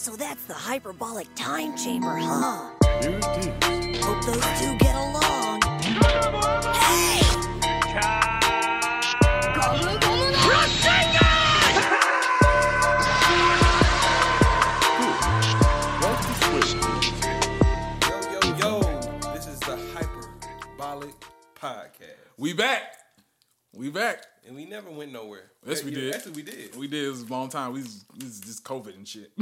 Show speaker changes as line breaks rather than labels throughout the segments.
So that's the hyperbolic time chamber, huh?
Here it is.
Hope those two get along. Hey!
Welcome to Switch.
Yo, yo, yo, this is the Hyperbolic Podcast.
We back. We back.
And we never went nowhere.
Yes, we
Yeah,
did.
Actually, we did.
We did. It was a long time. We was, we was just COVID and shit.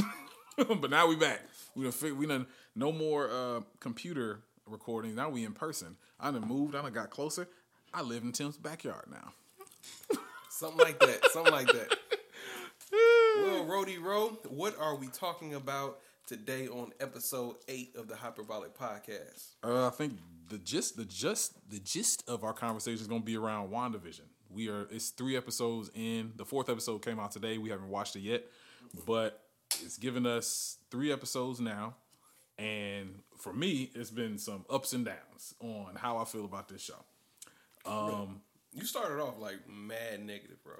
but now we back. We done, we done no more uh, computer recordings. Now we in person. I done moved. I done got closer. I live in Tim's backyard now.
Something like that. Something like that. well, Rody Row, what are we talking about today on episode eight of the Hyperbolic Podcast?
Uh, I think the gist, the just, the gist of our conversation is going to be around WandaVision. We are. It's three episodes in. The fourth episode came out today. We haven't watched it yet, but it's given us three episodes now. And for me, it's been some ups and downs on how I feel about this show.
Um, you started off like mad negative, bro.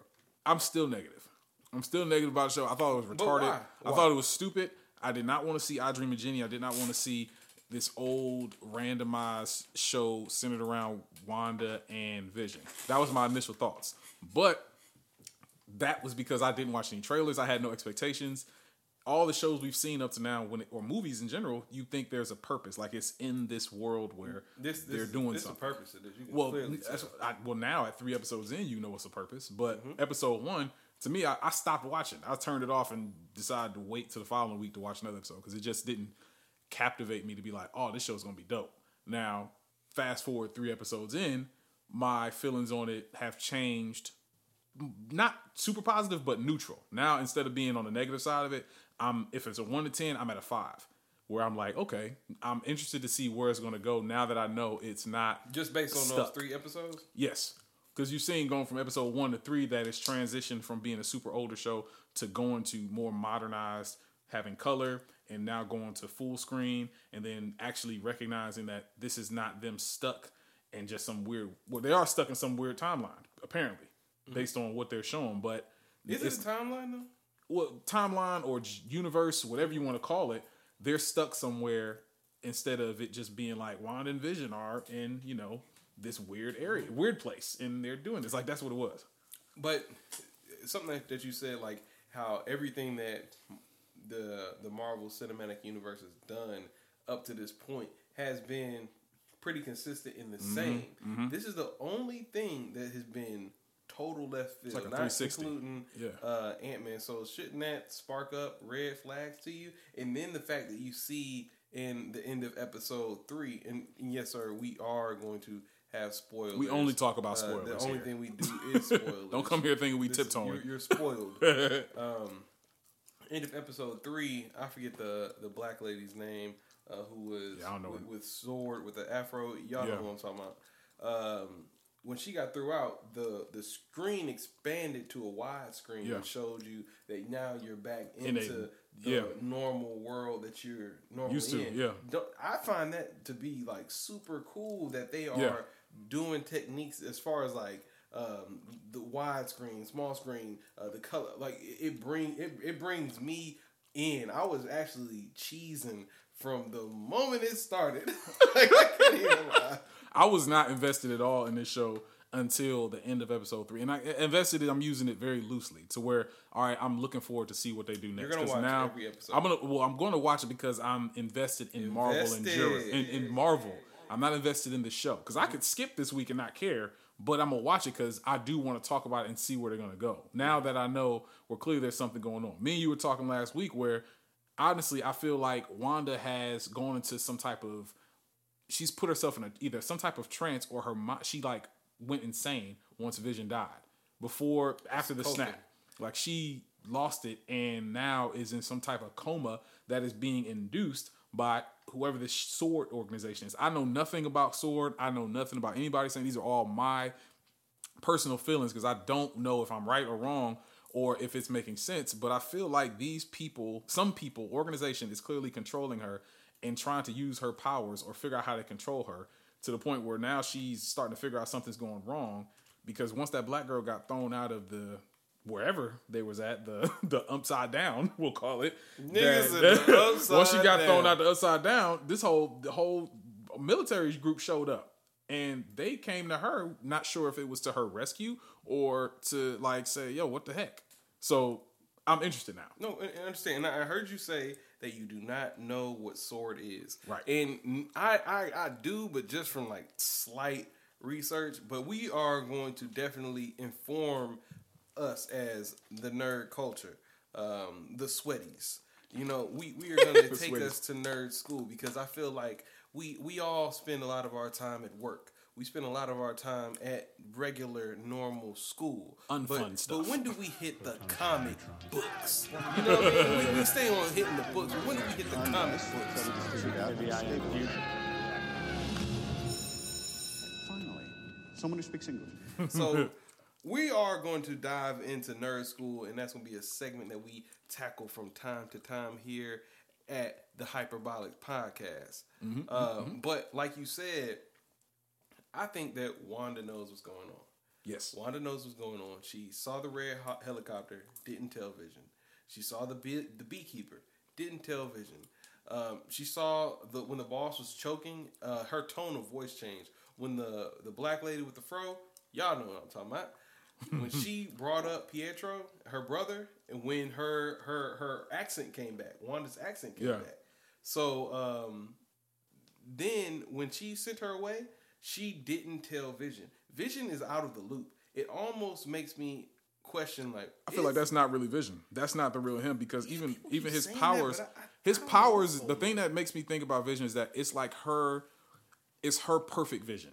I'm still negative. I'm still negative about the show. I thought it was retarded.
why?
I thought it was stupid. I did not want to see I Dream of Jeannie. I did not want to see this old randomized show centered around Wanda and Vision. That was my initial thoughts. But that was because I didn't watch any trailers. I had no expectations. All the shows we've seen up to now, when it, or movies in general, you think there's a purpose, like it's in this world where
This, this
they're doing
this
something.
purpose of this.
Well. I, well, now at three episodes in, you know what's the purpose. But
Mm-hmm.
episode one, to me, I, I stopped watching. I turned it off and decided to wait till the following week to watch another episode because it just didn't captivate me to be like, oh, this show's gonna be dope. Now, fast forward three episodes in, my feelings on it have changed. Not super positive, but neutral. Now, instead of being on the negative side of it, I'm if it's a one to ten, I'm at a five. Where I'm like, okay, I'm interested to see where it's gonna go now that I know it's not
Just based on
stuck.
those three episodes?
Yes, because you've seen going from episode one to three that it's transitioned from being a super older show to going to more modernized, having color, and now going to full screen, and then actually recognizing that this is not them stuck in just some weird. Well, they are stuck in some weird timeline apparently, mm-hmm. based on what they're showing, but
Is it a timeline though?
Well, timeline or universe, whatever you want to call it, they're stuck somewhere instead of it just being like Wanda and Vision are in, you know, this weird area, weird place, and they're doing this. Like that's what it was.
But something that, that you said, like how everything that the the Marvel Cinematic Universe has done up to this point has been pretty consistent in the mm-hmm. same. Mm-hmm. This is the only thing that has been total left field,
like a
not
360.
including
Yeah.
uh, Ant Man. So shouldn't that spark up red flags to you? And then the fact that you see in the end of episode three, and, and yes, sir, we are going to have spoilers.
We only talk about
Uh,
spoilers
the only
here.
thing we do is spoilers.
Don't come here thinking we
This-
tiptoeing.
You're, you're spoiled. um, end of episode three, I forget the the black lady's name, uh, who was
Yeah, I don't know
with, with sword with the afro. Y'all
Yeah.
know what I'm talking about. Um, when she got through out, the the screen expanded to a wide screen
Yeah.
and showed you that now you're back
In a-
into the
yeah.
normal world that you're normally
Used to,
in.
yeah.
Don't, I find that to be like super cool that they are
Yeah.
doing techniques as far as like um, the widescreen, small screen, uh, the color. Like it, bring it, it brings me in. I was actually cheesing from the moment it started. like, I can't even lie.
I was not invested at all in this show until the end of episode three, and I invested it. I'm using it very loosely to where, all right, I'm looking forward to see what they do next.
gonna
'Cause
watch
now
every episode.
I'm gonna, well, I'm going to watch it because I'm invested in Marvel and Jura, in, in Marvel. I'm not invested in the show because I could skip this week and not care, but I'm gonna watch it because I do want to talk about it and see where they're gonna go. Now that I know, well, clearly there's something going on. Me and you were talking last week where, honestly, I feel like Wanda has gone into some type of she's put herself in a, either some type of trance or her mind she like went insane once vision died before after the snap. Like she lost it and now is in some type of coma that is being induced by whoever this sword organization is. I know nothing about sword. I know nothing about anybody saying these are all my personal feelings because I don't know if I'm right or wrong or if it's making sense. But I feel like these people, some people, organization is clearly controlling her and trying to use her powers or figure out how to control her to the point where now she's starting to figure out something's going wrong because once that black girl got thrown out of the wherever they was at the the upside down we'll call it
Niggas
that-
upside
once she got thrown out the upside down this whole the whole military group showed up. And they came to her not sure if it was to her rescue or to like say yo what the heck? So i'm interested now.
No, I understand. And I heard you say that you do not know what sword is.
Right.
And I, I, I do, but just from like slight research. But we are going to definitely inform us as the nerd culture, um, the sweaties. You know, we, we are going to take us to nerd school because I feel like we we all spend a lot of our time at work. We spend a lot of our time at regular, normal school.
Unfun
but,
stuff.
But when do we hit the comic books? You know, what I mean? we, we stay on hitting the books. But when do we hit the comic books?
Finally, someone who speaks English.
So we are going to dive into nerd school, and that's going to be a segment that we tackle from time to time here at the Hyperbolic Podcast. Um, But like you said, I think that Wanda knows what's going on.
yes
Wanda knows what's going on. She saw the red hot helicopter, didn't tell Vision. She saw the bee, the beekeeper, didn't tell Vision. Um, she saw the when the boss was choking, uh, her tone of voice changed. When the the black lady with the fro, y'all know what I'm talking about. When she brought up Pietro, her brother, and when her her her accent came back, Wanda's accent came
Yeah.
back. So um, then when she sent her away, she didn't tell Vision. Vision is out of the loop. It almost makes me question like
I feel like that's not really Vision. That's not the real him because even even his
saying that,
powers,
I- I-
his
I
powers.
know.
The thing that makes me think about Vision is that it's like her, it's her perfect vision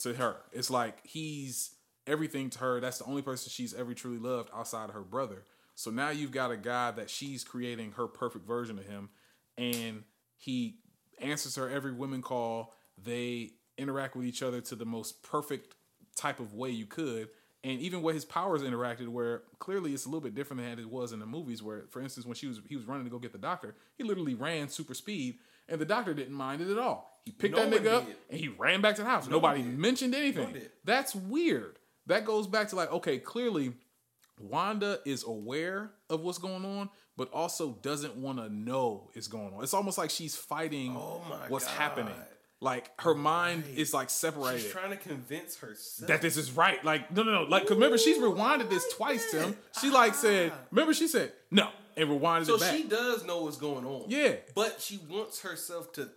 to her. It's like he's everything to her. That's the only person she's ever truly loved outside of her brother. So now you've got a guy that she's creating her perfect version of him, and he answers her every woman call. They interact with each other to the most perfect type of way you could. And even where his powers interacted, where clearly it's a little bit different than it was in the movies. Where, for instance, when she was he was running to go get the doctor, he literally ran super speed, and the doctor didn't mind it at all. He picked
No
that nigga up and he ran back to the house.
one
Nobody
did.
mentioned anything.
did.
That's weird. That goes back to like, okay, clearly Wanda is aware of what's going on, but also doesn't want to know it's going on. It's almost like she's fighting
Oh
what's
God.
happening. Like her mind is like separated.
she's trying to convince herself
that this is right. Like, no, no, no. Like, cause remember, she's rewinded this twice, Tim. She like said, remember, she said no and rewinded
So
it back.
So she does know what's going on.
Yeah.
but she wants herself to.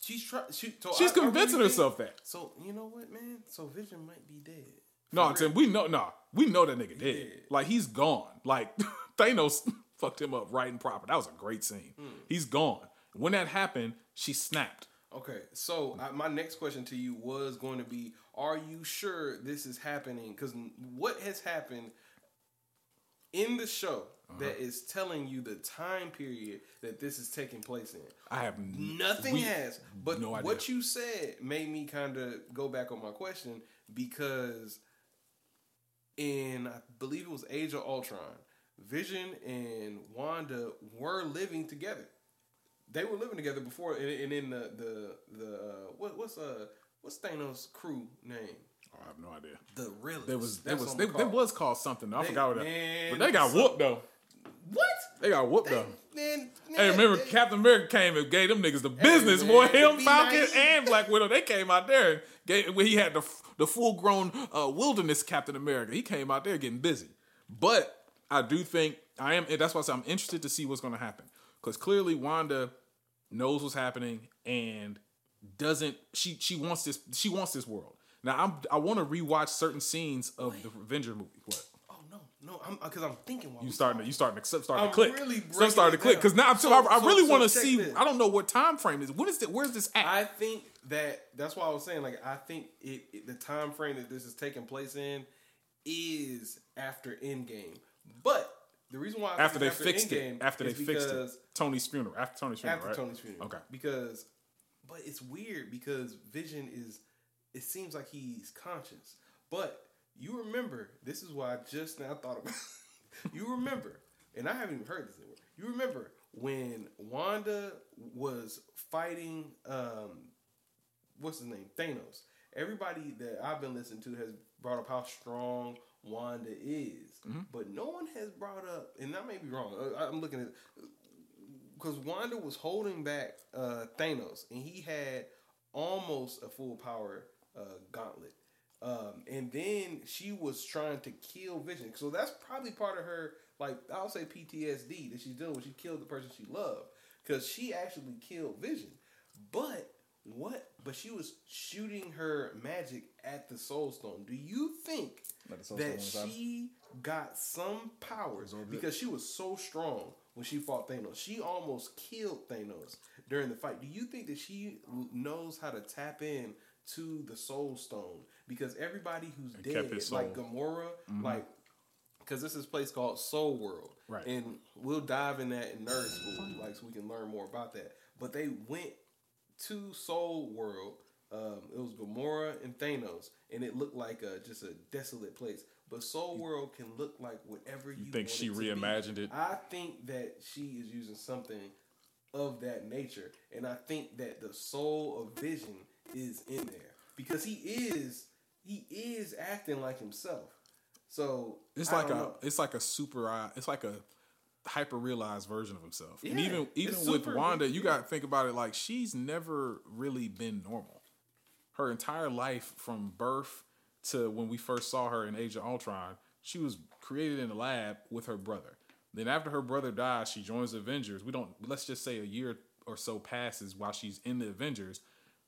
She's trying. She, so
She's
I- I really
convincing
think-
herself that.
So you know what, man? So Vision might be dead.
No,
For
Tim, we know, no, we know that nigga dead.
dead.
Like he's gone. Like Thanos fucked him up right and proper. That was a great scene.
Hmm.
He's gone. When that happened, she snapped.
Okay, so I, my next question to you was going to be: Are you sure this is happening? Because what has happened in the show
Uh-huh.
that is telling you the time period that this is taking place in?
I have n-
Nothing
we-
has. But
no
what you said made me kind of go back on my question because in I believe it was Age of Ultron, Vision and Wanda were living together. They were living together before, and, and in the the the uh, what what's uh what's Thanos' crew name?
Oh, I have no idea.
The realist.
There was there was
what
they,
I'm
there
called.
was called something. I
They-
forgot what that. But they got
so-
whooped though.
what?
They got whooped though.
Man,
Hey, remember
they-
Captain America came and gave them niggas the business,
man,
boy. Him, Falcon,
naive.
and Black Widow. They came out there and gave, when he had the the full grown uh, wilderness Captain America. He came out there getting busy. But I do think I am. That's why I say I'm interested to see what's going to happen because clearly Wanda knows what's happening and doesn't. She she wants this. She wants this world. Now I'm. I want to rewatch certain scenes of the Avenger movie. What?
Oh no, no, I'm because I'm thinking.
You starting to you starting to starting to
I'm
click.
really breaking
starting to click because now I'm
So-
I, I
so-
really
so
want to see.
this.
I don't know what time frame is. When is it? Where's this at?
I think that that's why I was saying like I think it, it the time frame that this is taking place in is after Endgame. But the reason why I think
after they
it's
fixed
Endgame
it. After they fixed it. Tony's funeral. After Tony's funeral.
after
right?
Tony's funeral.
Okay.
Because, but it's weird because Vision is. It seems like he's conscious, but you remember this is why I just now thought about. you remember, and I haven't even heard this. Anywhere. You remember when Wanda was fighting. um what's his name? Thanos. Everybody that I've been listening to has brought up how strong Wanda is,
Mm-hmm.
but no one has brought up, and I may be wrong. I'm looking at because Wanda was holding back uh, Thanos, and he had almost a full power uh, gauntlet. Um, and then she was trying to kill Vision, so that's probably part of her, like I'll say PTSD that she's dealing with. She killed the person she loved because she actually killed Vision. But what? But she was shooting her magic at the Soul Stone. Do you think
Let the Soul
that she got some powers because she was so strong when she fought Thanos? She almost killed Thanos during the fight. Do you think that she knows how to tap in to the Soul Stone? Because everybody who's
And
dead,
kept his
like
soul.
Gamora, like because this is a place called Soul World,
Right.
And we'll dive in that in nerd school, like so we can learn more about that. But they went to Soul World. Um, it was Gamora and Thanos, and it looked like a, just a desolate place. But Soul World can look like whatever you,
think
want
she
it to be.
reimagined it?
I think that she is using something of that nature, and I think that the soul of Vision is in there because he is he is acting like himself. So
It's
I
like a
know.
it's like a super it's like a hyper realized version of himself. and even even with Wanda, you got to think about it like she's never really been normal. Her entire life from birth to when we first saw her in Age of Ultron, she was created in a lab with her brother. Then after her brother dies, she joins the Avengers. We don't let's just say a year or so passes while she's in the Avengers.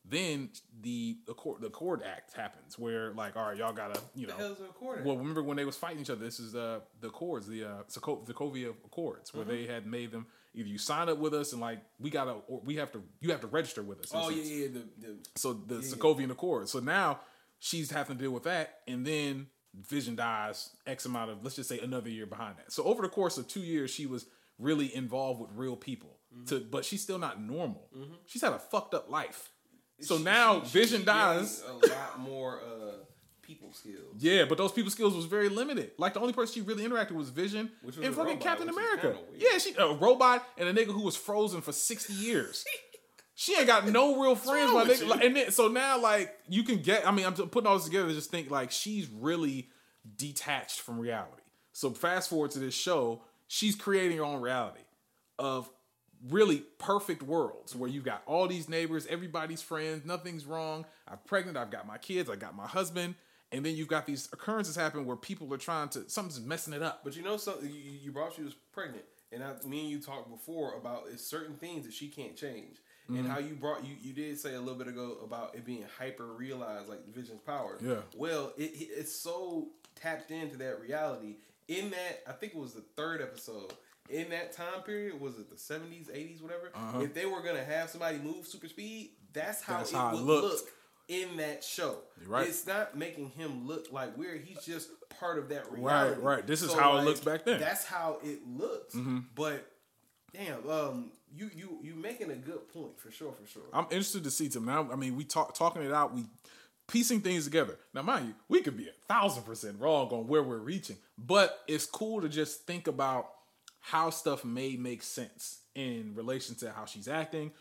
Then the Accord, the Accord Act happens, where like, all right, y'all gotta, you know,
the hell's the Accord
well, remember when they was fighting each other? This is uh, the Accords, the uh, Sokovia Accords, where
Mm-hmm.
they had made them either you sign up with us and like we gotta, or we have to, you have to register with us.
oh yeah, yeah, the, the
So the Sokovian Accord. So now she's having to deal with that, and then Vision dies X amount of let's just say another year behind that. So over the course of two years, she was really involved with real people.
Mm-hmm.
To but she's still not normal. She's had a fucked up life. So
she-
now
she- she
Vision
gained
dies.
A lot more uh, people skills.
Yeah, but those people skills was very limited. Like the only person she really interacted with was Vision
Which was
and fucking
robot,
Captain America. Yeah, she a robot and a nigga who was frozen for sixty years. she ain't got no real friends, my nigga. Like, and then, so now, like, you can get. I mean, I'm putting all this together to just think like she's really detached from reality. So fast forward to this show, she's creating her own reality of really perfect worlds where you've got all these neighbors, everybody's friends, nothing's wrong. I'm pregnant, I've got my kids, I got my husband, and then you've got these occurrences happen where people are trying to something's messing it up.
But you know something? You, you brought she was pregnant, and I, me and you talked before about it's certain things that she can't change, and
Mm-hmm.
how you brought you you did say a little bit ago about it being hyper realized, like Vision's power.
Yeah.
Well, it, it- it's so tapped into that reality. In that, I think it was the third episode. In that time period, was it the seventies, eighties, whatever? If they were gonna have somebody move super speed, that's how
Uh-huh. That's
it
how
would
looked.
look in that show.
Right.
It's not making him look like weird. He's just part of that reality.
right. Right. This is how it looks back then. Mm-hmm.
That's how it looks. But damn, um, you you you making a good point for sure, for sure.
I'm interested to see Tim. Now, I mean, we talk talking it out, we piecing things together. Now, mind you, we could be a thousand percent wrong on where we're reaching, but it's cool to just think about how stuff may make sense in relation to how she's acting,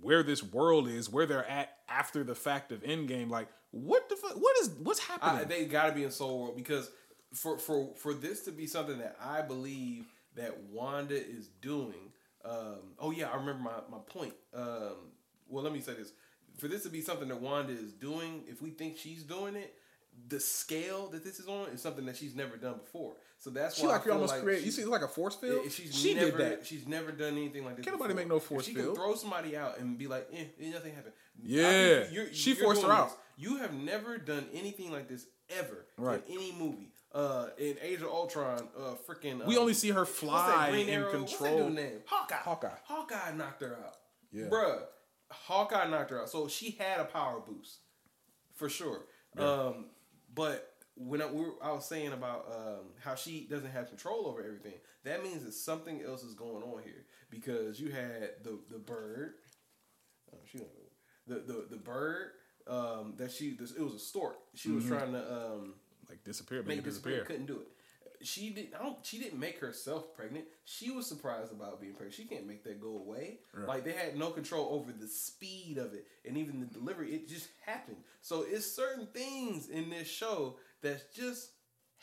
where this world is, where they're at after the fact of Endgame. Like, what the fuck? What is what's happening?
I, they got to be in Soul World because for for for this to be something that I believe that Wanda is doing. Um, oh yeah, I remember my my point. Um, well, let me say this: for this to be something that Wanda is doing, if we think she's doing it, the scale that this is on is something that she's never done before. So that's
she
why I
like you
feel
almost
like
create. You
she-
see, like a force field.
Yeah, she's
she
never,
did that.
She's never done anything like this.
Can't nobody make no force
she
field.
can throw somebody out and be like, eh, eh, nothing happened.
Yeah,
I think you're-
she
you're
forced her out.
this. You have never done anything like this ever
Right.
in any movie. Uh, in Age of Ultron, uh, freaking.
We
um,
only see her fly and
Arrow? What's that
control-
name? Hawkeye.
Hawkeye.
Hawkeye knocked her out.
Yeah.
Bruh. Hawkeye knocked her out. So she had a power boost. For sure. Um, but when I, we were, I was saying about um, how she doesn't have control over everything, that means that something else is going on here because you had the the bird, oh, she the the the bird um, that she this, it was a stork. She was trying to um,
like disappear, make
make disappear.
disappear.
Couldn't do it. She did. I don't. She didn't make herself pregnant. She was surprised about being pregnant. She can't make that go away. Like they had no control over the speed of it, and even the delivery. It just happened. So it's certain things in this show that's just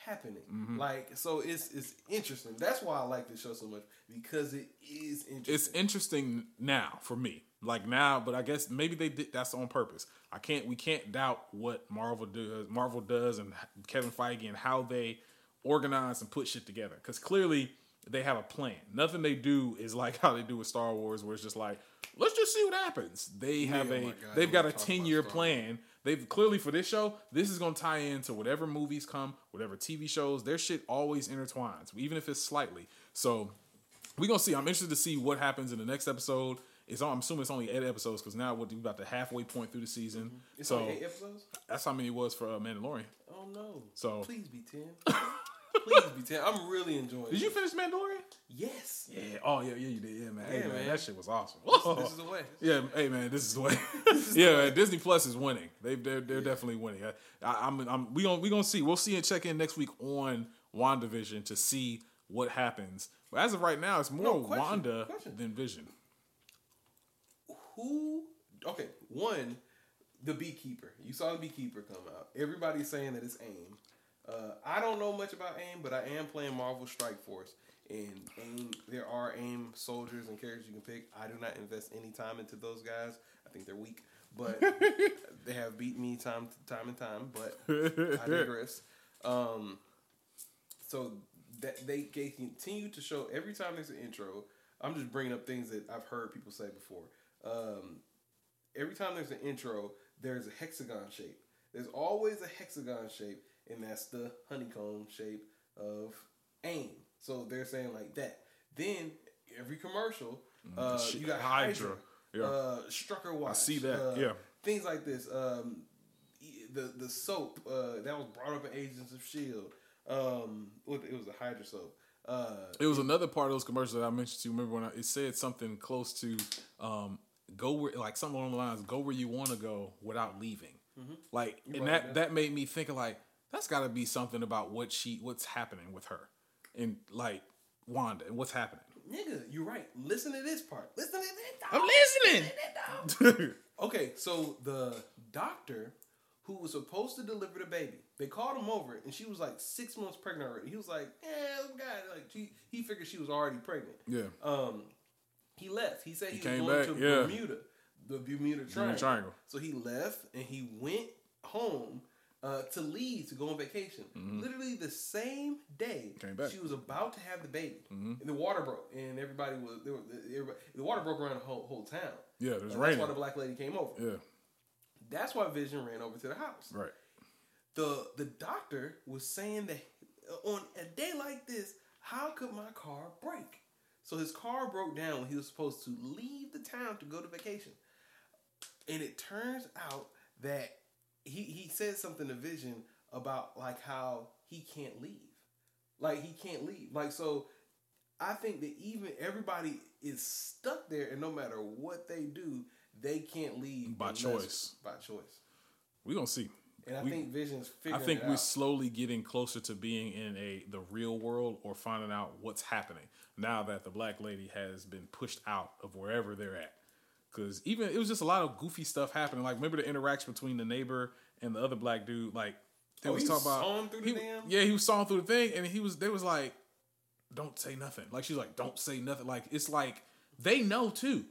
happening.
Mm-hmm.
Like so, it's it's interesting. That's why I like this show so much because it is interesting.
it's interesting now for me. Like now, but I guess maybe they did that's on purpose. I can't we can't doubt what Marvel does Marvel does and Kevin Feige and how they organize and put shit together. Cause clearly they have a plan. Nothing they do is like how they do with Star Wars, where it's just like, let's just see what happens. They have
oh
a
my God,
they've got a
wanna talk about
10 year
Star
plan. They've clearly for this show, this is gonna tie into whatever movies come, whatever TV shows, their shit always intertwines, even if it's slightly. So we're gonna see. I'm interested to see what happens in the next episode. It's on, I'm assuming it's only eight episodes because now we're about the halfway point through the season.
It's
so
only eight episodes.
that's how many it was for uh, Mandalorian.
Oh no!
So-
please be ten. please be ten. I'm really enjoying.
Did you finish Mandalorian?
Yes.
Yeah. Oh yeah, yeah, you did. Yeah, man. hey,
Yeah,
man,
man.
that shit was awesome.
This is the way.
Yeah, hey man, this is the way. yeah, man, Disney Plus is winning. They they're, they're definitely winning. I, I, I'm I'm we gonna we gonna see. We'll see and check in next week on WandaVision to see what happens. But as of right now, it's more
No, question,
Wanda
question.
than Vision.
Who? Okay, one, the Beekeeper. You saw the Beekeeper come out. Everybody's saying that it's AIM. Uh, I don't know much about AIM, but I am playing Marvel Strike Force. And AIM, there are AIM soldiers and characters you can pick. I do not invest any time into those guys. I think they're weak, but they have beat me time time and time. But I digress. Um, so that they, they continue to show every time there's an intro. I'm just bringing up things that I've heard people say before. Um, every time there's an intro, there's a hexagon shape. There's always a hexagon shape, and that's the honeycomb shape of AIM. So they're saying like that. Then every commercial, uh,
shit-
you got
Hydra.
Hydra,
Yeah.
uh, Strucker Watch.
I see that,
uh,
yeah.
things like this. Um, the the soap uh, that was brought up in Agents of Shield. Um, it was a Hydra soap. Uh,
It was another part of those commercials that I mentioned to you. Remember when I, it said something close to um, go where, like something along the lines, go where you want to go without leaving. Like, and
right,
that that made me think of like that's got to be something about what she what's happening with her, and like Wanda and what's happening.
nigga, you're right. Listen to this part. Listen to this.
I'm listening.
Listen dog. okay, so the doctor who was supposed to deliver the baby, they called him over, and she was like six months pregnant already. He was like, "Yeah, God," like she, he figured she was already pregnant.
yeah,
Um, he left. He said he, was
came
going
back,
to
yeah.
Bermuda, the Bermuda Triangle.
Triangle.
So he left and he went home uh, to leave to go on vacation. Literally the same day
Mm-hmm. Mm-hmm.
she was about to have the baby, and the water broke, and everybody was there. Everybody, the water broke around the whole, whole town.
yeah. It was raining.
That's why the black lady came over.
yeah,
That's why Vision ran over to the house
right.
the the doctor was saying that on a day like this, how could my car break? So his car broke down when he was supposed to leave the town to go to vacation, and it turns out that he he said something to Vision about like how he can't leave, like he can't leave, like so. I think that even everybody is stuck there, and no matter what they do, they can't leave
By choice.
By choice.
We gonna see.
And I
We-
think Vision's
I think we're
out.
slowly getting closer to being in a the real world or finding out what's happening now that the black lady has been pushed out of wherever they're at. Because even it was just a lot of goofy stuff happening. Like remember the interaction between the neighbor and the other black dude. Like they
Oh,
was talking about
sawing through the
he-
damn-
yeah he was sawing through the thing and he was they was like don't say nothing. Like she's like don't say nothing. Like it's like they know too.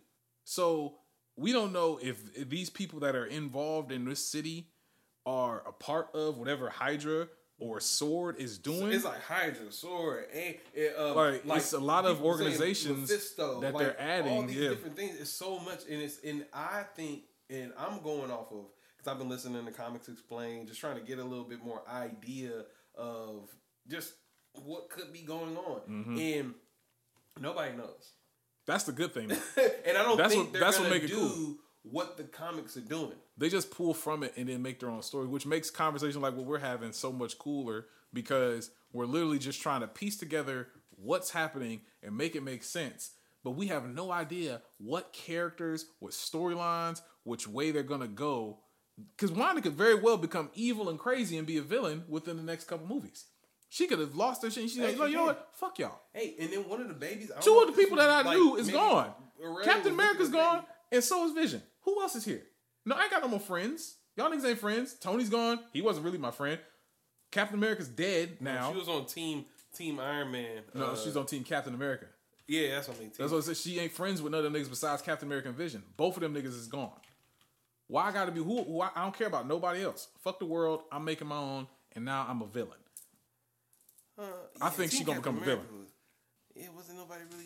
So we don't know if, if these people that are involved in this city are a part of whatever Hydra or Sword is doing.
It's like Hydra, Sword, and it, uh,
Like, it's a lot of organizations
Mephisto,
that
like,
they're adding,
All these
yeah.
different things. It's so much, and it's and I think, and I'm going off of because I've been listening to Comics Explain, just trying to get a little bit more idea of just what could be going on,
Mm-hmm.
and nobody knows.
That's the good thing.
and I don't
That's
think
what-
they're
that's what make it
do
cool.
What the comics are doing.
they just pull from it and then make their own story, which makes conversation like what we're having so much cooler because we're literally just trying to piece together what's happening and make it make sense. But we have no idea what characters, what storylines, which way they're gonna go. Because Wanda could very well become evil and crazy and be a villain within the next couple movies. She could have lost her shit. And she's like,
Hey,
"No, you know what? Fuck y'all."
Hey, and then one of the babies.
Two of the people that I
like,
knew is gone. Captain America's gone, and so is Vision. Who else is here? No, I ain't got no more friends. Y'all niggas ain't friends. Tony's gone. He wasn't really my friend. Captain America's dead now.
She was on Team Team Iron Man.
no,
uh,
she's on Team Captain America.
Yeah, that's what I mean. Team.
That's what I said. She ain't friends with none of them niggas besides Captain America and Vision. Both of them niggas is gone. Why I gotta be who? who I, I don't care about nobody else. Fuck the world. I'm making my own, and now I'm a villain.
Uh,
I think she gonna become a villain.
Was- It wasn't nobody really.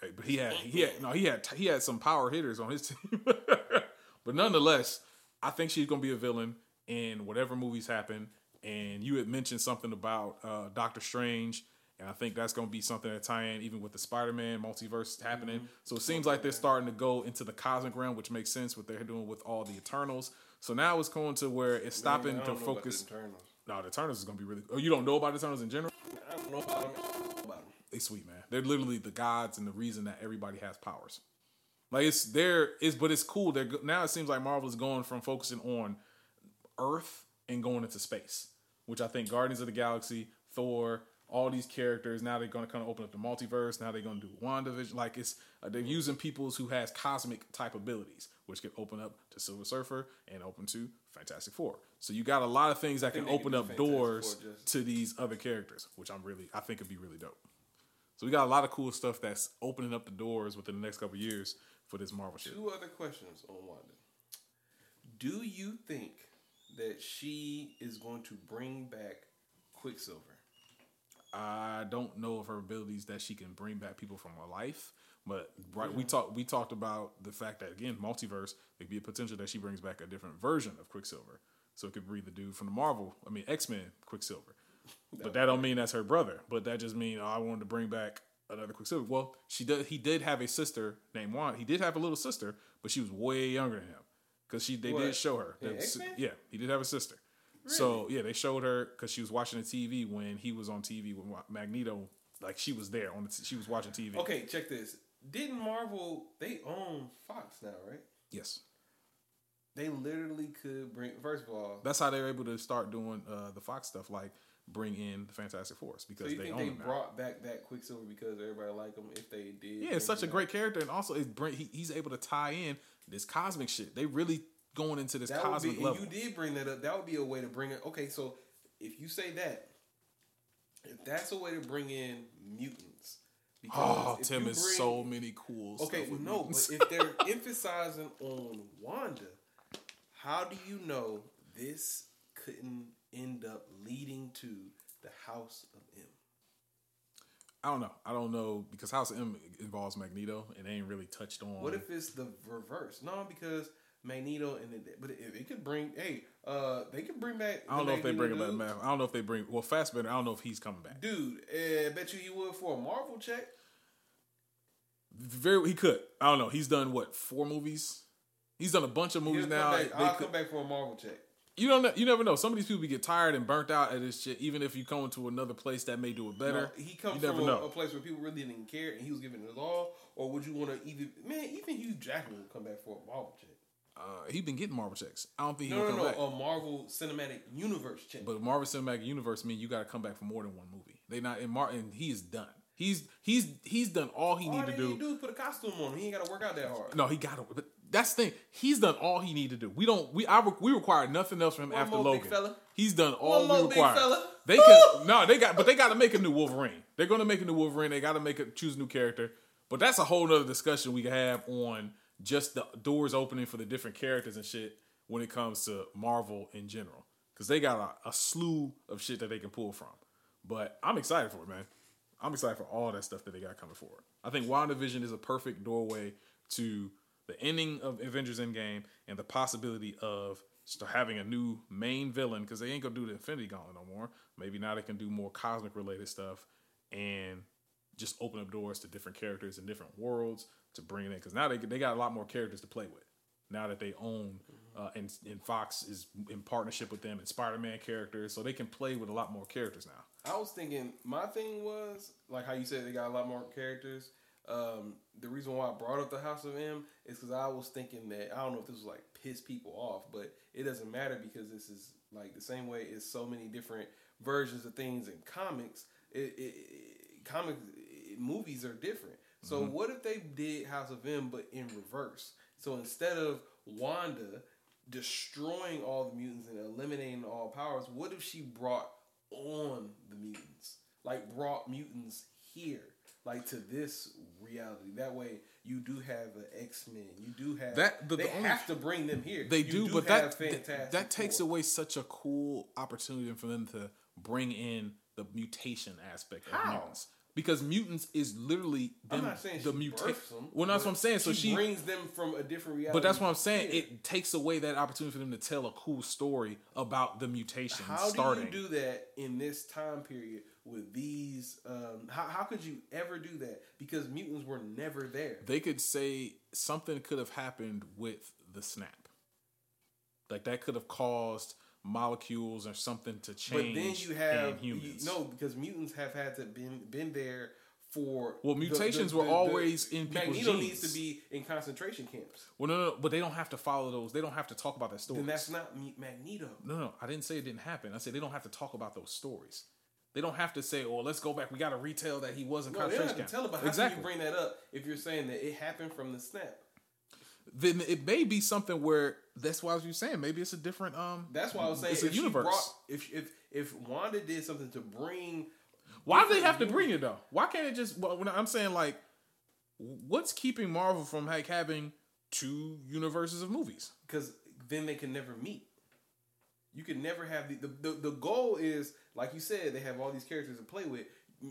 Hey, but he had he had no he had he had some power hitters on his team. but nonetheless, I think she's gonna be a villain in whatever movies happen. And you had mentioned something about uh, Doctor Strange, and I think that's gonna be something that tie in even with the Spider-Man multiverse happening. So it seems like they're starting to go into the cosmic realm, which makes sense what they're doing with all the Eternals. So now it's going to where it's stopping
Man, I
to
don't know about the
focus.
Eternals.
No, the Eternals is gonna be really. Oh, you don't know about the Eternals in general?
I don't know about them.
They sweet man. They're literally the gods and the reason that everybody has powers. Like it's there is, but it's cool. They're now it seems like Marvel is going from focusing on Earth and going into space, which I think Guardians of the Galaxy, Thor, all these characters. Now they're going to kind of open up the multiverse. Now they're going to do WandaVision. Like it's uh, they're using peoples who has cosmic type abilities, which can open up to Silver Surfer and open to Fantastic Four. So you got a lot of things that can open up doors
just-
to these other characters, which I'm really I think would be really dope. So we got a lot of cool stuff that's opening up the doors within the next couple years for this Marvel shit.
Two other questions on Wanda. Do you think that she is going to bring back Quicksilver?
I don't know of her abilities that she can bring back people from her life, but right we talked we talked about the fact that again multiverse there could be a potential that she brings back a different version of Quicksilver, so it could be the dude from the Marvel, I mean X Men Quicksilver, but that don't mean that's her brother, but that just mean oh, I wanted to bring back another Quicksilver. Well, she did he did have a sister named Wanda. He did have a little sister, but she was way younger than him because she they
What?
did show her. That-
X-Men?
yeah, he did have a sister. Really? So yeah, they showed her because she was watching the TV when he was on TV with Magneto. Like she was there on the t- she was watching TV.
Okay, check this. Didn't Marvel they own Fox now, right?
Yes,
They literally could bring. First of all,
that's how they're able to start doing uh, the Fox stuff, like bring in the Fantastic Four
so
because
you
they own
they
them now.
brought back that Quicksilver because everybody liked him? If they did,
Yeah, it's such a
him
great character, and also it bring he, he's able to tie in this cosmic shit. They really going into this
That
cosmic
be,
level.
and you did bring that up. That would be a way to bring it. Okay, so if you say that, if that's a way to bring in mutants, because
Oh, Tim is
bring-
so many cool.
Okay, no,
mutants.
but if they're emphasizing on Wanda, how do you know this couldn't end up leading to the House of M?
I don't know. I don't know because House of M involves Magneto, and they ain't really touched on.
What if it's the reverse? No, because Magneto and the, but it, it could bring. Hey, uh, they could bring back.
I don't know if they bring back. I don't know if they bring. Well, Fassbender. I don't know if he's coming back.
Dude, uh, bet you he would for a Marvel check.
Very, he could. I don't know. He's done what four movies. He's done a bunch of movies
He'll
now.
back,
They
I'll
could-
come back for a Marvel check.
You don't. know- You never know. Some of these people get tired and burnt out at this shit. Even if you come to another place that may do it better,
No, he comes from a, a place where people really didn't care, and he was giving it all. Or would you want to either man? Even Hugh Jackman will come back for a Marvel check.
uh, he been getting Marvel checks. I don't think he
No, no,
come
no,
back.
a Marvel Cinematic Universe check.
But Marvel Cinematic Universe mean you got to come back for more than one movie. They not in Martin. He is done. He's he's he's done all he
all
need to do.
do put a costume on. He ain't got to work out that hard.
No, he got to. That's the thing. He's done all he need to do. We don't. We I we require nothing else from him
One
after Logan.
fella.
He's done all
more,
we require. They can no. They got but they got to make a new Wolverine. They're going to make a new Wolverine. They got to make a choose a new character. But that's a whole nother discussion we can have on just the doors opening for the different characters and shit when it comes to Marvel in general. Because they got a, a slew of shit that they can pull from. But I'm excited for it, man. I'm excited for all that stuff that they got coming forward. I think WandaVision is a perfect doorway to the ending of Avengers Endgame and the possibility of st- having a new main villain because they ain't gonna do the Infinity Gauntlet no more. Maybe now they can do more cosmic related stuff and just open up doors to different characters in different worlds to bring it in because now they they got a lot more characters to play with. Now that they own uh, and and Fox is in partnership with them and Spider Man characters, so they can play with a lot more characters now.
I was thinking, my thing was like how you said they got a lot more characters. Um, the reason why I brought up the House of M is because I was thinking that I don't know if this was like piss people off, but it doesn't matter because this is like the same way as so many different versions of things in comics. It, it, it comic it, movies are different. So what if they did House of M but in reverse? So instead of Wanda destroying all the mutants and eliminating all powers, what if she brought on the mutants, like brought mutants here, like to this reality. That way, you do have an X Men. You do have
That- the-
they
the only-
have to bring them here.
They
You
do, but that that, that takes away such a cool opportunity for them to bring in the mutation aspect of
How?
mutants. Because mutants is literally
I'm not saying
the mutation. Well, that's what I'm saying. So she,
brings them from a different reality.
but that's what I'm saying. It takes away that opportunity for them to tell a cool story about the mutation
How
starting.
do you do that in this time period with these? Um, how, how could you ever do that? Because mutants were never there.
they could say something could have happened with the snap. Like that could have caused molecules or something to change But
then you have
humans.
You, no, because mutants have had to been been there for.
Well, mutations
the-
were
the- the-
always in people's
Magneto
genes.
needs to be in concentration camps.
Well, no, no, no, but they don't have to follow those. They don't have to talk about that story.
Then that's not Magneto.
no, no, I didn't say it didn't happen. I said they don't have to talk about those stories. They don't have to say, "Oh, let's go back. We got to retell that he was in
No,
concentration camp."
tell about how
exactly.
can you bring that up if you're saying that it happened from the snap.
then it may be something where that's why I was you saying maybe it's a different um.
That's why I was saying
it's a universe.
brought- if if if Wanda did something to bring
Why do they have to bring it though? Why can't it just? Well, when I'm saying like, what's keeping Marvel from like having two universes of movies?
because then they can never meet. You can never have the, the the the goal is like you said they have all these characters to play with.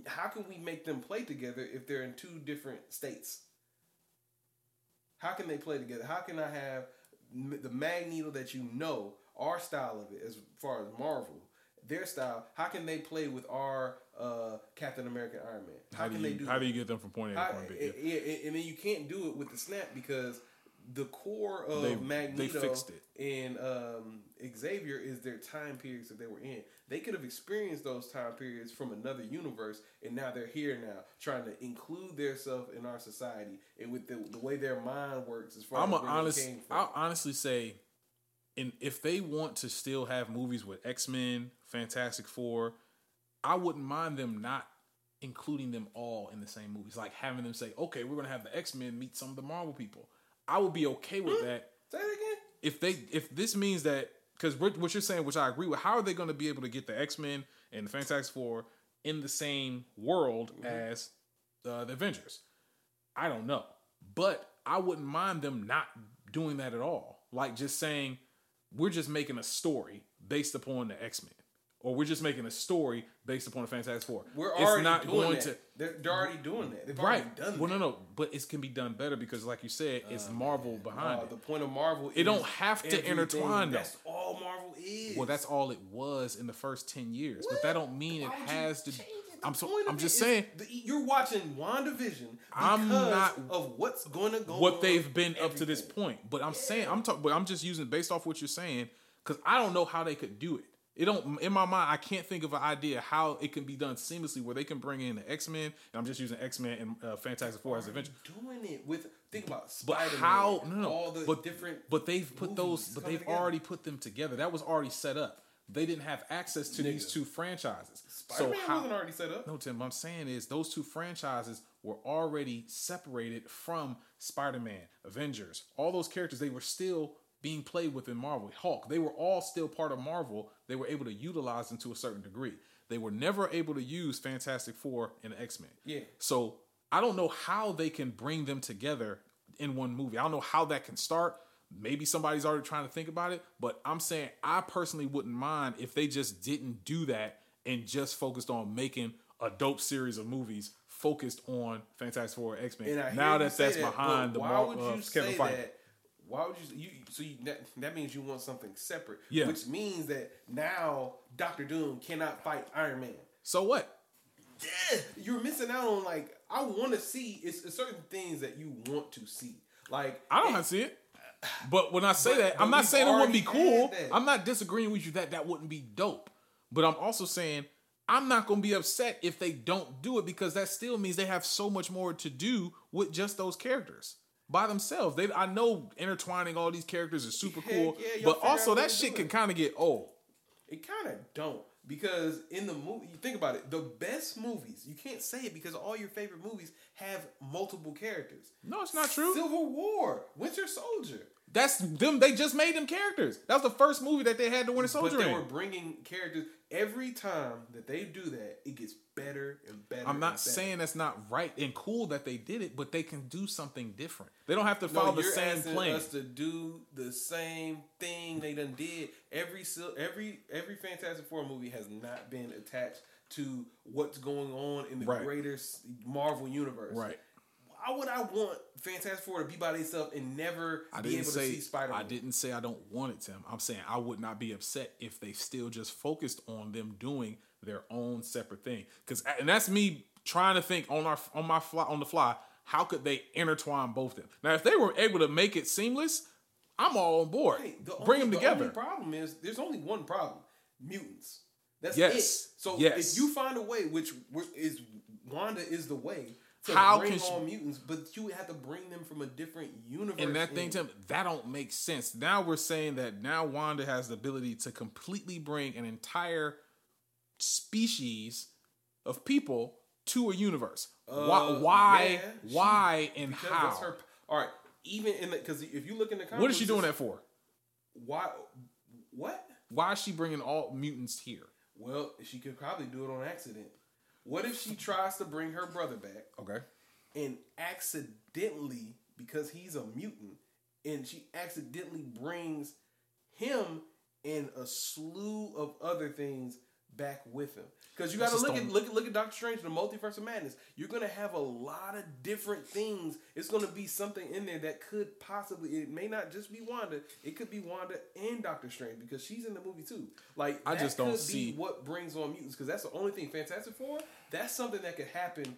How can we make them play together if they're in two different states? How can they play together? How can I have the Magneto that you know, our style of it as far as Marvel, their style? How can they play with our uh, Captain America, Iron Man? How,
How,
can
do
they
you
do?
how
that?
do you get them from point A to point B?
and,
Yeah.
and- and then you can't do it with the snap because the core of
They- they
Magneto
fixed it.
and um, Xavier is their time periods that they were in. They could have experienced those time periods from another universe, and now they're here now, trying to include themselves in our society and with the, the way their mind works. As far
I'm
as where they
honest.
came from.
I'll honestly say, and if they want to still have movies with X Men, Fantastic Four, I wouldn't mind them not including them all in the same movies. Like having them say, "Okay, we're gonna have the X Men meet some of the Marvel people." I would be okay with that
Say it again.
if they if this means that because what you're saying, which I agree with, how are they going to be able to get the X Men and the Fantastic Four in the same world as uh, the Avengers? I don't know, but I wouldn't mind them not doing that at all. Like just saying we're just making a story based upon the X Men, or we're just making a story based upon the Fantastic Four.
We're
It's
already
not
doing
going
that.
to
They're, they're already doing that. They've
right.
already done
well,
that.
no, no, but it can be done better because, like you said, it's Marvel behind
Uh,
it.
the point of Marvel,
It don't have to
everything.
intertwine, though.
That's all Marvel is.
Well, that's all it was in the first ten years, but that don't mean it
Why you
has to. I'm so. I'm just saying
the- you're watching WandaVision
I'm not-
of what's going to go.
what they've been up to this point. But I'm saying I'm talking. But I'm just using based off what you're saying because I don't know how they could do it. It don't in my mind. I can't think of an idea how it can be done seamlessly where they can bring in the X Men. And I'm just using X Men and uh, Fantastic Four as Avengers.
Doing it with think about Spider-Man, but
how? No, no.
all the
but
different.
But they've put those. But they've
together.
already put them together. That was already set up. They didn't have access to these two franchises.
Spider-Man
so how?
wasn't already set up.
No, Tim. What I'm saying is those two franchises were already separated from Spider-Man, Avengers, all those characters. They were still being played within Marvel. Hulk. They were all still part of Marvel. They were able to utilize them to a certain degree. They were never able to use Fantastic Four and X Men.
Yeah.
So I don't know how they can bring them together in one movie. I don't know how that can start. Maybe somebody's already trying to think about it, but I'm saying I personally wouldn't mind if they just didn't do that and just focused on making a dope series of movies focused on Fantastic Four X Men. Now that that's
that,
behind the
why
Mar-
would
uh, Kevin Feige.
that? Why would you? You so you that, that means you want something separate.
Yeah.
Which means that now Doctor Doom cannot fight Iron Man.
So what?
Yeah, you're missing out on like I want to see. It's, it's certain things that you want to see. Like
I don't
it-
have to see it. But when I say
But-
that,
but
I'm not saying it wouldn't be cool. I'm not disagreeing with you that that wouldn't be dope. But I'm also saying I'm not going to be upset if they don't do it because that still means they have so much more to do with just those characters by themselves. They I know intertwining all these characters is super
Heck
cool,
yeah,
but also that shit can kind of get old.
It kind of don't because in the movie, you think about it. The best movies, you can't say it because all your favorite movies have multiple characters.
No, it's not true.
Civil War, Winter Soldier.
That's them. They just made them characters. That was the first movie that they had the Winter
But
Soldier
they
in.
were bringing characters every time that they do that. It gets better and better.
I'm not saying that's not right and cool that they did it, but they can do something different. They don't have to
No,
follow the same plan.
us to do the same thing they done did. Every every every Fantastic Four movie has not been attached to what's going on in the
Right.
greater Marvel universe.
Right.
Why would I want Fantastic Four to be by themselves and never
I
be able
say
to see Spider Man?
I didn't say I don't want it, Tim. I'm saying I would not be upset if they still just focused on them doing their own separate thing. Cause and that's me trying to think on our on my fly on the fly. How could they intertwine both of them? Now, if they were able to make it seamless, I'm all on board.
Hey, the
Bring
only-
them together.
The only problem is there's only one problem: mutants. That's
Yes.
it. So
Yes.
if you find a way, which is Wanda is the way
How
bring
can she-
on mutants, but you would have to bring them from a different universe.
And that thing,
in.
Tim, that don't make sense. Now we're saying that now Wanda has the ability to completely bring an entire species of people to a universe. why?
Uh,
Why?
yeah, she-
why? And how?
her. All right, even in the because if you look in the comics,
what is she doing that for?
Why? What?
Why is she bringing all mutants here?
Well, she could probably do it on accident. What if she tries to bring her brother back
Okay.
and accidentally, because he's a mutant, and she accidentally brings him and a slew of other things back with him. Because you got to look at look at look at Doctor Strange, the Multiverse of Madness. You're gonna have a lot of different things. It's gonna be something in there that could possibly. It may not just be Wanda. It could be Wanda and Doctor Strange because she's in the movie too. Like
I just don't see-
what brings on mutants because that's the only thing. Fantastic Four. That's something that could happen.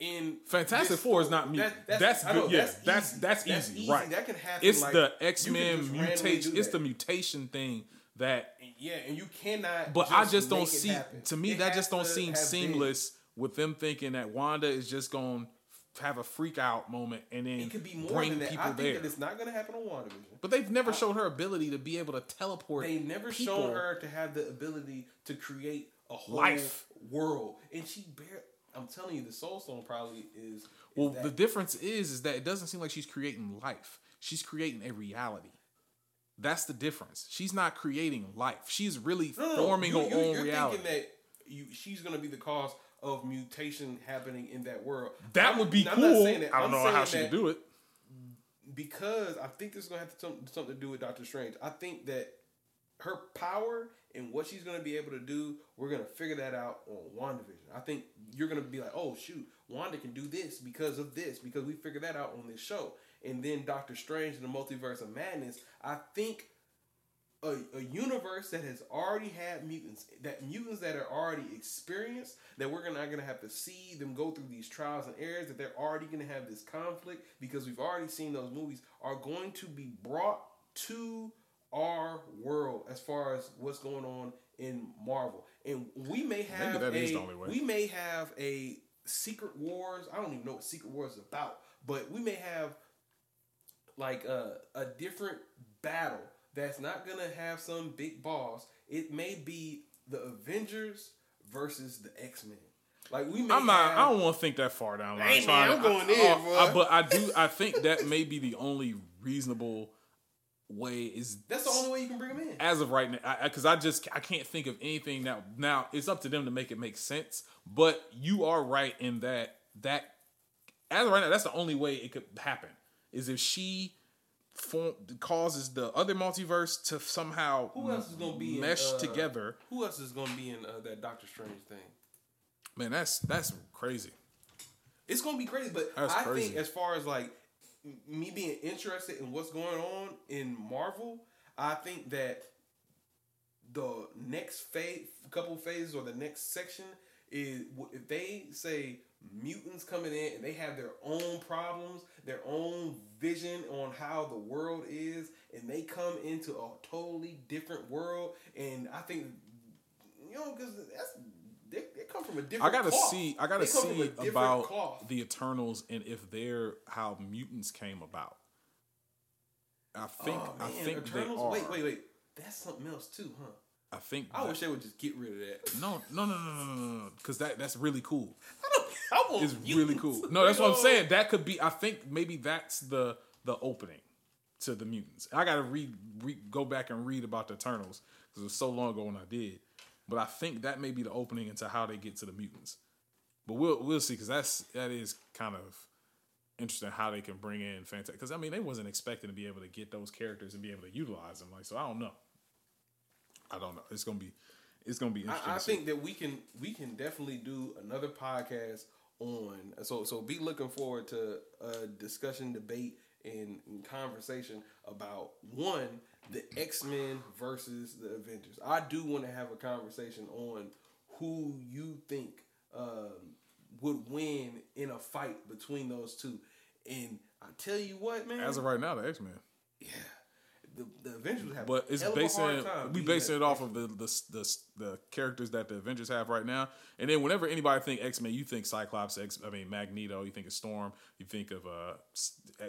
In
Fantastic Four is not mutant.
That-
that's
I know,
good. yeah, that's
easy.
that's, easy. Right.
That can happen.
It's
like,
the X Men mutation. It's the mutation thing that
Yeah, and you cannot.
But I just don't see.
happen.
To me,
It
that just don't seem
have been-
seamless with them thinking that Wanda is just going to have a freak out moment and then
It could be more
bring
than that.
people
I think
there.
that it's not going to happen on WandaVision.
But they've never shown her ability to be able to teleport.
They've never
people.
shown her to have the ability to create a whole
Life.
world, and she bare. I'm telling you, the Soul Stone probably is. is
Well,
that.
the difference is, is that it doesn't seem like she's creating life. She's creating a reality. That's the difference. She's not creating life. She's really
No,
forming
You-
her
you-
own
you're
reality.
thinking that you, she's going to be the cause of mutation happening in that world.
that
I'm-
would be
I'm
cool.
not saying that.
I don't
I'm
know how she would do it.
because I think this is going to have to some- something to do with Doctor Strange. I think that her power and what she's to be able to do, we're to figure that out on WandaVision. I think you're to be like, oh, shoot, Wanda can do this because of this, because we figured that out on this show. And then Doctor Strange and the Multiverse of Madness, I think a, a universe that has already had mutants, that mutants that are already experienced, that we're not to have to see them go through these trials and errors, that they're already to have this conflict because we've already seen those movies, are going to be brought to our world as far as what's going on in Marvel. And we may have
that
a,
is the only way.
we may have a Secret Wars. I don't even know what Secret Wars is about, but we may have like a, a different battle that's not gonna have some big boss. It may be the Avengers versus the X Men. Like we may
I'm not.
have,
I don't want to think that far down. line.
Hey, man, I'm going
I-
there,
I- I- but I do. I think that may be the only reasonable way. Is
that's the only way you can bring them in.
as of right now because I, just I can't think of anything now. Now it's up to them to make it make sense. But you are right in that that as of right now that's the only way it could happen is if she form, causes the other multiverse to somehow
Who else is gonna be
mesh
in, uh,
together.
Who else is gonna be in uh, that Doctor Strange thing?
Man, that's that's crazy.
It's gonna be crazy, but
That's
I
crazy.
think as far as like me being interested in what's going on in Marvel, I think that the next phase, couple phases, or the next section is if they say mutants coming in and they have their own problems, their own vision on how the world is, and they come into a totally different world, and I think you know because that's. They, they come from a different.
I gotta
cloth.
see. I gotta
They come from
see about
cloth.
the Eternals and if they're how mutants came about. I think.
Oh,
I think
Eternals?
they are.
Wait, wait, wait. That's something else too, huh?
I think.
I
that-
wish they would just get rid of that.
No, no, no, no, no, no, no, because that that's really cool.
I don't. I
It's
mutants.
really cool. No, that's what I'm saying. That could be. I think maybe that's the the opening to the mutants. I got to read, re, go back and read about the Eternals because it was so long ago when I did. But I think that may be the opening into how they get to the mutants. But we'll we'll see because that's that is kind of interesting how they can bring in fantastic. Because I mean, they wasn't expecting to be able to get those characters and be able to utilize them. Like, so I don't know. I don't know. It's gonna be it's gonna be interesting.
I, I think that we can we can definitely do another podcast on so so be looking forward to a discussion debate and, and conversation about one the X-Men versus the Avengers. I do want to have a conversation on who you think um, would win in a fight between those two. And I tell you what, man,
as of right now, the X Men.
yeah, the, the Avengers have
But it's
hell of a
basing we basing it off of the, the the the characters that the Avengers have right now. And then whenever anybody think X Men, you think Cyclops, X I mean Magneto, you think of Storm, you think of uh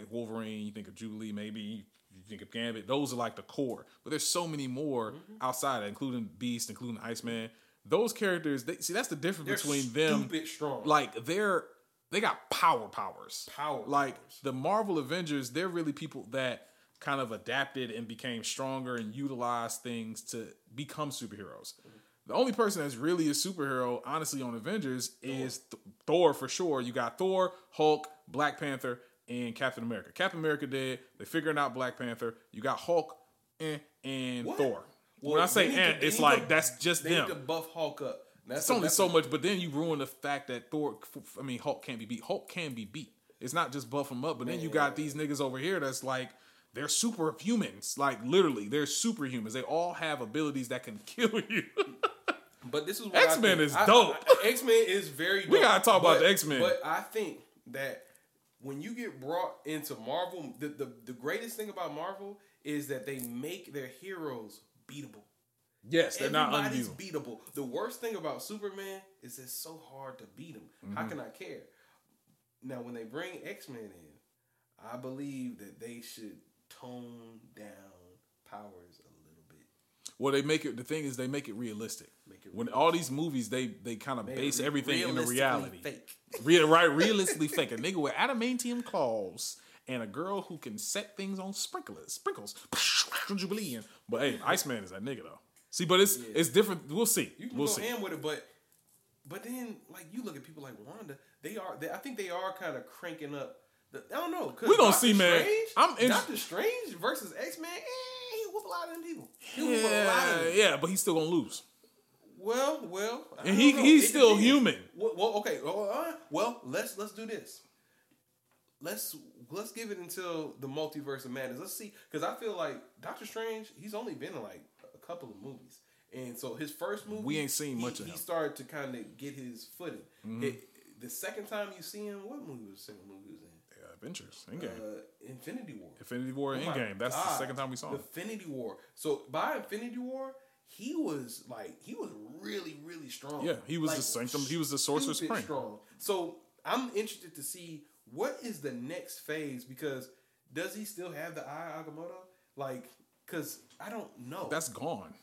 Wolverine, you think of Jubilee, maybe you think of Gambit. Those are like the core. But there's so many more
Mm-hmm.
outside, including Beast, including Iceman. Those characters, they, see, that's the difference
They're
between them.
stupid strong.
Like they're they got power powers.
Power
Like
powers.
the Marvel Avengers, they're really people that kind of adapted and became stronger and utilized things to become superheroes. The only person that's really a superhero, honestly, on Avengers is Th- Thor for sure. You got Thor, Hulk, Black Panther, and Captain America. Captain America dead. They figuring out Black Panther. You got Hulk eh, and
What?
Thor.
Well,
when I say
need to-
and, it's like
to-
that's just
they
them.
need to buff Hulk up. That's
It's only so much, but then you ruin the fact that Thor. I mean, Hulk can't be beat. Hulk can be beat. It's not just buff him up, but then you got these niggas over here that's like they're superhumans. Like literally, they're superhumans. They all have abilities that can kill you.
But this is
X-Men is
I,
dope.
X Men is very. Dope.
We gotta talk about the X-Men.
But I think that when you get brought into Marvel, the, the the greatest thing about Marvel is that they make their heroes beatable.
yes, they're not
Everybody's
unbeatable.
beatable. The worst thing about Superman is it's so hard to beat him.
Mm-hmm.
How can I care? Now, when they bring X Men in, I believe that they should tone down powers a.
Well, they make it. The thing is, they make it realistic.
Make it
when all these movies, they they kind of base
it
everything in the reality.
Fake.
Real, right, realistically fake. A nigga with adamantium claws and a girl who can set things on sprinklers, sprinkles. Jubilee. But hey, Iceman is that nigga though. See, but it's it's different. We'll see.
You can
We'll
go
see.
in with it, but but then like you look at people like Wanda, they are. They, I think they are kind of cranking up. The, I don't know.
We gonna
Doctor
see, man.
Strange,
I'm in-
Doctor Strange versus X Men. Eh, whoop a lot of them people. He whoop a lot of
Yeah,
them.
yeah, but he's still gonna lose.
Well, well, I
And he
know.
he's
It
still human.
Well, well okay. Well, well, let's let's do this. Let's let's give it until the multiverse of madness. Let's see, because I feel like Doctor Strange. He's only been in like a couple of movies, and so his first movie
We ain't seen
he-
much of
He
him. Mm-hmm.
started to kind of get his footing. It- the second time you see him, what movie was the second movie was in?
Adventures, Endgame,
Uh, Infinity War.
Infinity War,
Oh
Endgame. That's the second time we saw him.
Infinity War. So by Infinity War, he was like he was really really strong.
Yeah, he was the sanctum- he was the Sorcerer Supreme.
Strong. So I'm interested to see what is the next phase because does he still have the Eye Agamotto? Like, cause I don't know.
That's gone.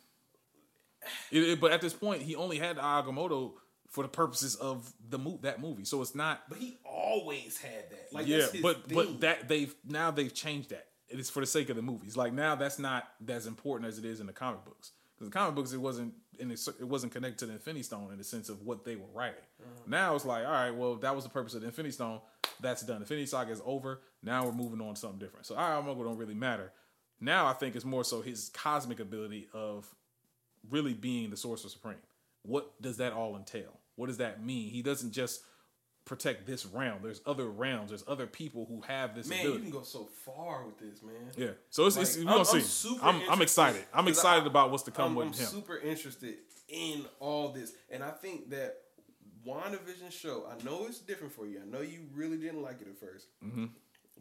It- it- but at this point, he only had the Agamotto for the purposes of the mo- that movie. So it's not
but he always had that. Like,
yeah, but but that they've now they've changed that. It is for the sake of the movies. Like now, that's not as important as it is in the comic books. Because the comic books, it wasn't in it wasn't connected to the Infinity Stone in the sense of what they were writing.
Uh-huh.
Now it's like, all right, well, that was the purpose of the Infinity Stone. That's done. Infinity Saga is over. Now we're moving on to something different. So Iron don't really matter. Now I think it's more so his cosmic ability of really being the Sorcerer Supreme. What does that all entail? What does that mean? He doesn't just protect this realm. There's other realms. There's other people who have this
man, you can go so far with this, man.
yeah. So it's, it's we're
I'm-
gonna
I'm
see.
super
I'm, I'm excited. I'm excited
I-
about what's to come
I'm,
with
I'm
him.
super interested in all this, and I think that WandaVision show. I know it's different for you. I know you really didn't like it at 1st
Mm-hmm.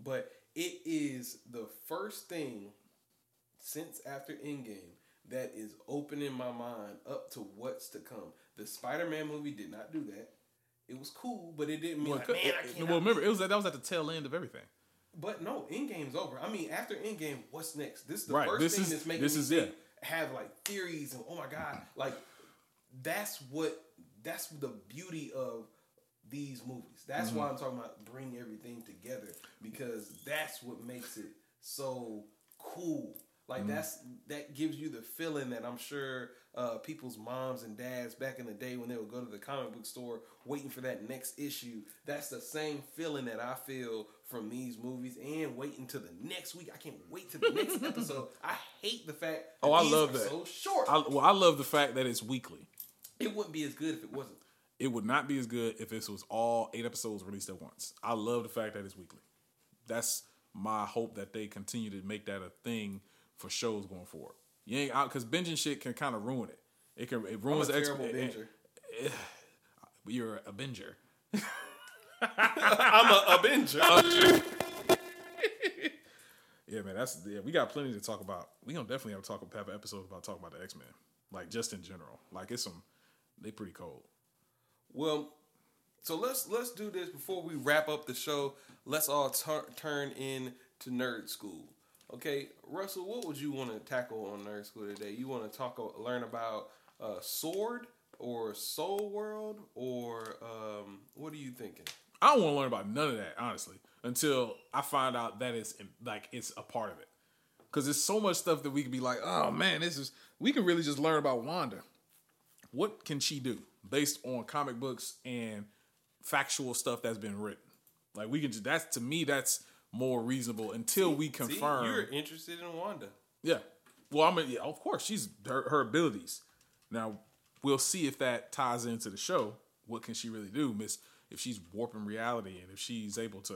but it is the first thing since after Endgame that is opening my mind up to what's to come. The Spider-Man movie did not do that. It was cool, but it didn't mean
Well,
like, man, I can't.
well, remember, it was that was at the tail end of everything.
But no, Endgame's over. I mean, after Endgame, what's next? This is the
Right,
first
this
thing
is-
that's making
this
me
is it.
have like theories and oh my god, like that's what that's the beauty of these movies. That's
Mm-hmm.
why I'm talking about bring everything together because that's what makes it so cool. Like that's that gives you the feeling that I'm sure uh, people's moms and dads back in the day when they would go to comic book store waiting for that next issue. That's the same feeling that I feel from these movies and waiting to the next week. I can't wait to the next episode. I hate the fact. That
Oh, I love that.
So short.
I, well, I love the fact that it's weekly.
it wouldn't be as good if it wasn't.
It would not be as good if this was all eight episodes released at once. I love the fact that it's weekly. That's my hope that they continue to make that a thing for shows going forward. You ain't out because binging shit can kind of ruin it. It can it
I'm a
ruins the ex-
terrible
it-
binger.
You're a binger.
I'm a, a binger.
Yeah, man, that's yeah. We got plenty to talk about. We gonna definitely have to talk have an episode about talking about the X Men, like just in general. Like it's some, they pretty cold.
Well, so let's let's do this before we wrap up the show. Let's all tur- turn in to nerd school. Okay, Russell, what would you want to tackle on nerd school today? You want to talk learn about uh, sword or soul world or um, what are you thinking?
I don't want to learn about none of that honestly until I find out that it's like it's a part of it. Because there's so much stuff that we can be like, oh man, this is we can really just learn about Wanda. What can she do based on comic books and factual stuff that's been written? Like we can just that's to me that's more reasonable until we
See,
confirm.
you're interested in Wanda.
Yeah. Well, I mean, yeah, of course, she's her, her abilities. Now, we'll see if that ties into the show. What can she really do, Miss? If she's warping reality and if she's able to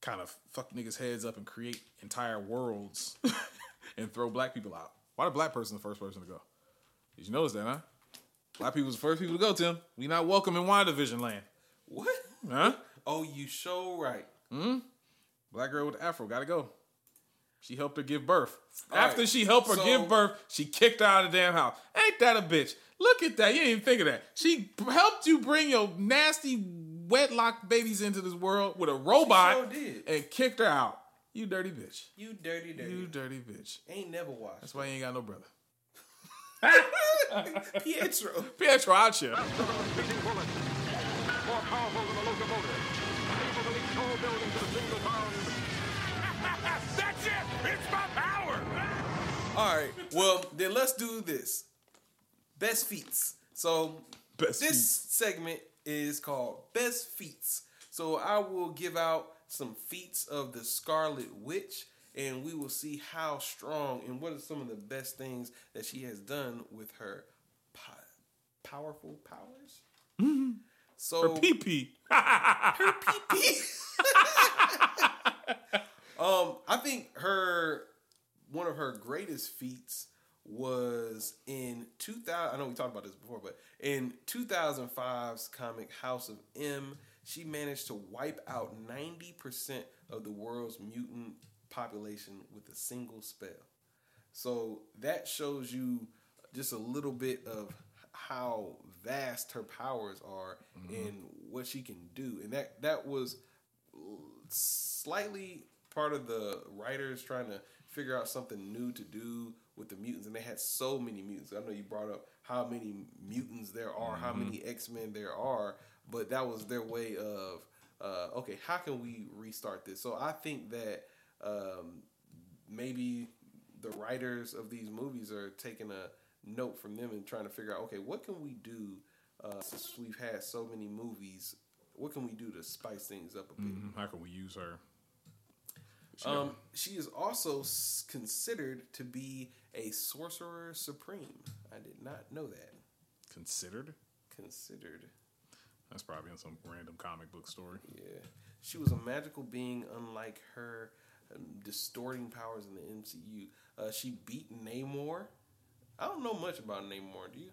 kind of fuck niggas' heads up and create entire worlds and throw black people out. Why the black person the first person to go? Did you notice that, huh? Black people's the first people to go, Tim. We not welcome in WandaVision land.
What?
Huh?
Oh, you show right. Hmm?
Black girl with the afro, gotta go. She helped her give birth.
All
After
right,
she helped her
so-
give birth, she kicked her out of the damn house. Ain't that a bitch? Look at that. You didn't even think of that. She helped you bring your nasty wetlock babies into this world with a robot
sure
and kicked her out. You dirty bitch.
You dirty, dirty.
You dirty bitch.
Ain't never watched.
That's why you ain't got no brother.
Pietro.
Pietro out here.
Speeding. More powerful than a locomotive. Able to leap tall buildings at a single bound. That's it! It's my power!
All right. Well, then let's do this. Best feats. So
Best
this
feats.
segment is called Best Feats. So I will give out some feats of the Scarlet Witch, and we will see how strong and what are some of the best things that she has done with her po- powerful powers. So
her pee pee. Her pee pee.
Um, I think her one of her greatest feats was in 2000. I know we talked about this before, but in 2005's comic House of M, she managed to wipe out 90% of the world's mutant population with a single spell. So that shows you just a little bit of how vast her powers are mm-hmm. and what she can do. And that that was slightly part of the writers trying to figure out something new to do with the mutants and they had so many mutants. I know you brought up how many mutants there are, how many X-Men there are, but that was their way of uh, okay, how can we restart this? So I think that um, maybe the writers of these movies are taking a note from them and trying to figure out okay, what can we do uh, since we've had so many movies? What can we do to spice things up a bit?
How can we use her?
Um, she is also considered to be a sorcerer supreme. I did not know that.
Considered?
Considered,
That's probably in some random comic book story.
yeah. She was a magical being, unlike her um, distorting powers in the MCU. Uh, she beat Namor. I don't know much about Namor. Do you?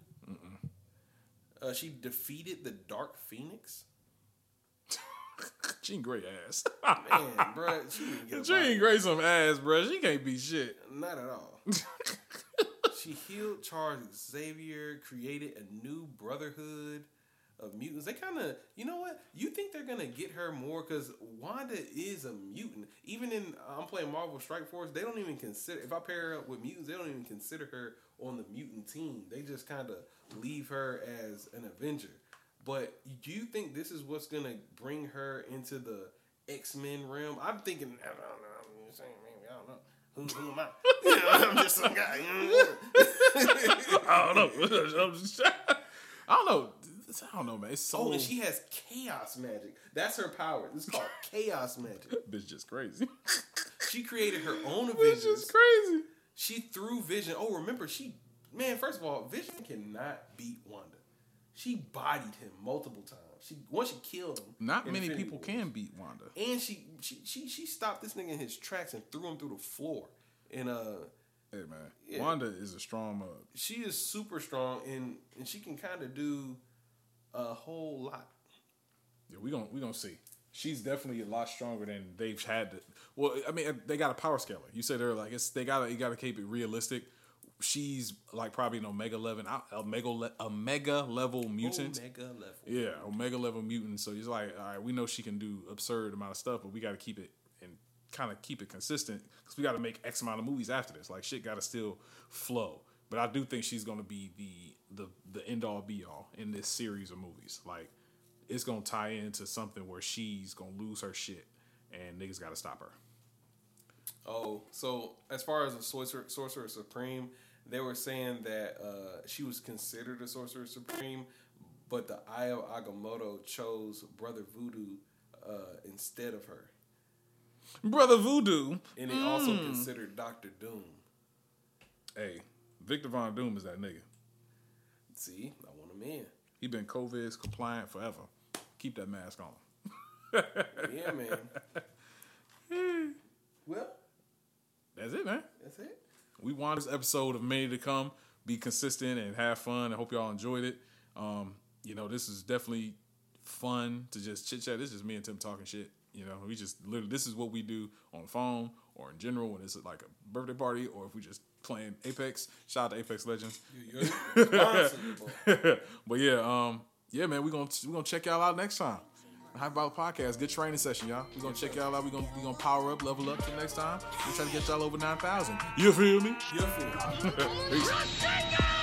Uh, she defeated the Dark Phoenix.
Jean Grey ass.
Man, bruh, she didn't get a
Jean. Grey some ass, bruh. She can't be shit.
Not at all. She healed Charles Xavier, created a new brotherhood of mutants. They kind of, you know what? You think they're gonna get her more because Wanda is a mutant. Even in I'm playing Marvel Strike Force, they don't even consider. If I pair her up with mutants, they don't even consider her on the mutant team. They just kind of leave her as an Avenger. But do you think this is what's gonna bring her into the X Men realm? I'm thinking. I don't know. I'm just saying. Maybe I don't know. Who, who am I? You know, I'm just some guy.
I don't know. I'm just- I don't know. I don't know, man. It's so
Oh, and she has chaos magic. That's her power. It's called chaos magic.
bitch just crazy.
She created her own
bitch
Avengers.
just crazy.
She threw Vision. Oh, remember she man. First of all, Vision cannot beat Wanda. She bodied him multiple times. She once she killed him.
Not many
Infinity
people
Wars.
can beat Wanda.
And she she she she stopped this nigga in his tracks and threw him through the floor. And uh,
Hey man,
Yeah.
Wanda is a strong mug.
she is super strong and and she can kind of do a whole lot.
Yeah, we gonna we gonna see. She's definitely a lot stronger than they've had. To, well, I mean, they got a power scaler. You said they're like it's they gotta you gotta keep it realistic. She's like probably an omega level, omega le- omega level mutant.
Omega level.
Yeah, omega level mutant. So he's like, all right, we know she can do absurd amount of stuff, but we got to keep it and kind of keep it consistent because we got to make X amount of movies after this. Like shit got to still flow. But I do think she's going to be the the the end all be all in this series of movies. Like it's going to tie into something where she's going to lose her shit and niggas got to stop her.
Oh, so as far as the sorcerer, sorcerer supreme, they were saying that uh, she was considered a sorcerer supreme, but the Eye of Agamotto chose Brother Voodoo uh, instead of her,
Brother Voodoo.
and they also considered Doctor Doom.
Hey, Victor Von Doom is that nigga.
See, I want him in.
He been COVID compliant forever. Keep that mask on.
Yeah, man. well,
That's it, man.
that's it.
We want this episode of Many to Come be consistent and have fun. I hope y'all enjoyed it. Um, you know, this is definitely fun to just chit chat. This is me and Tim talking shit. You know, we just literally this is what we do on the phone or in general when it's like a birthday party or if we just playing Apex. Shout out to Apex Legends. But yeah, um, yeah, man, we're gonna we're gonna check y'all out next time. High About Podcast, good training session, y'all. We gonna check y'all out. We gonna we gonna power up, level up till next time. We try to get y'all over nine thousand. You feel me?
Free.
Peace.
Jingle!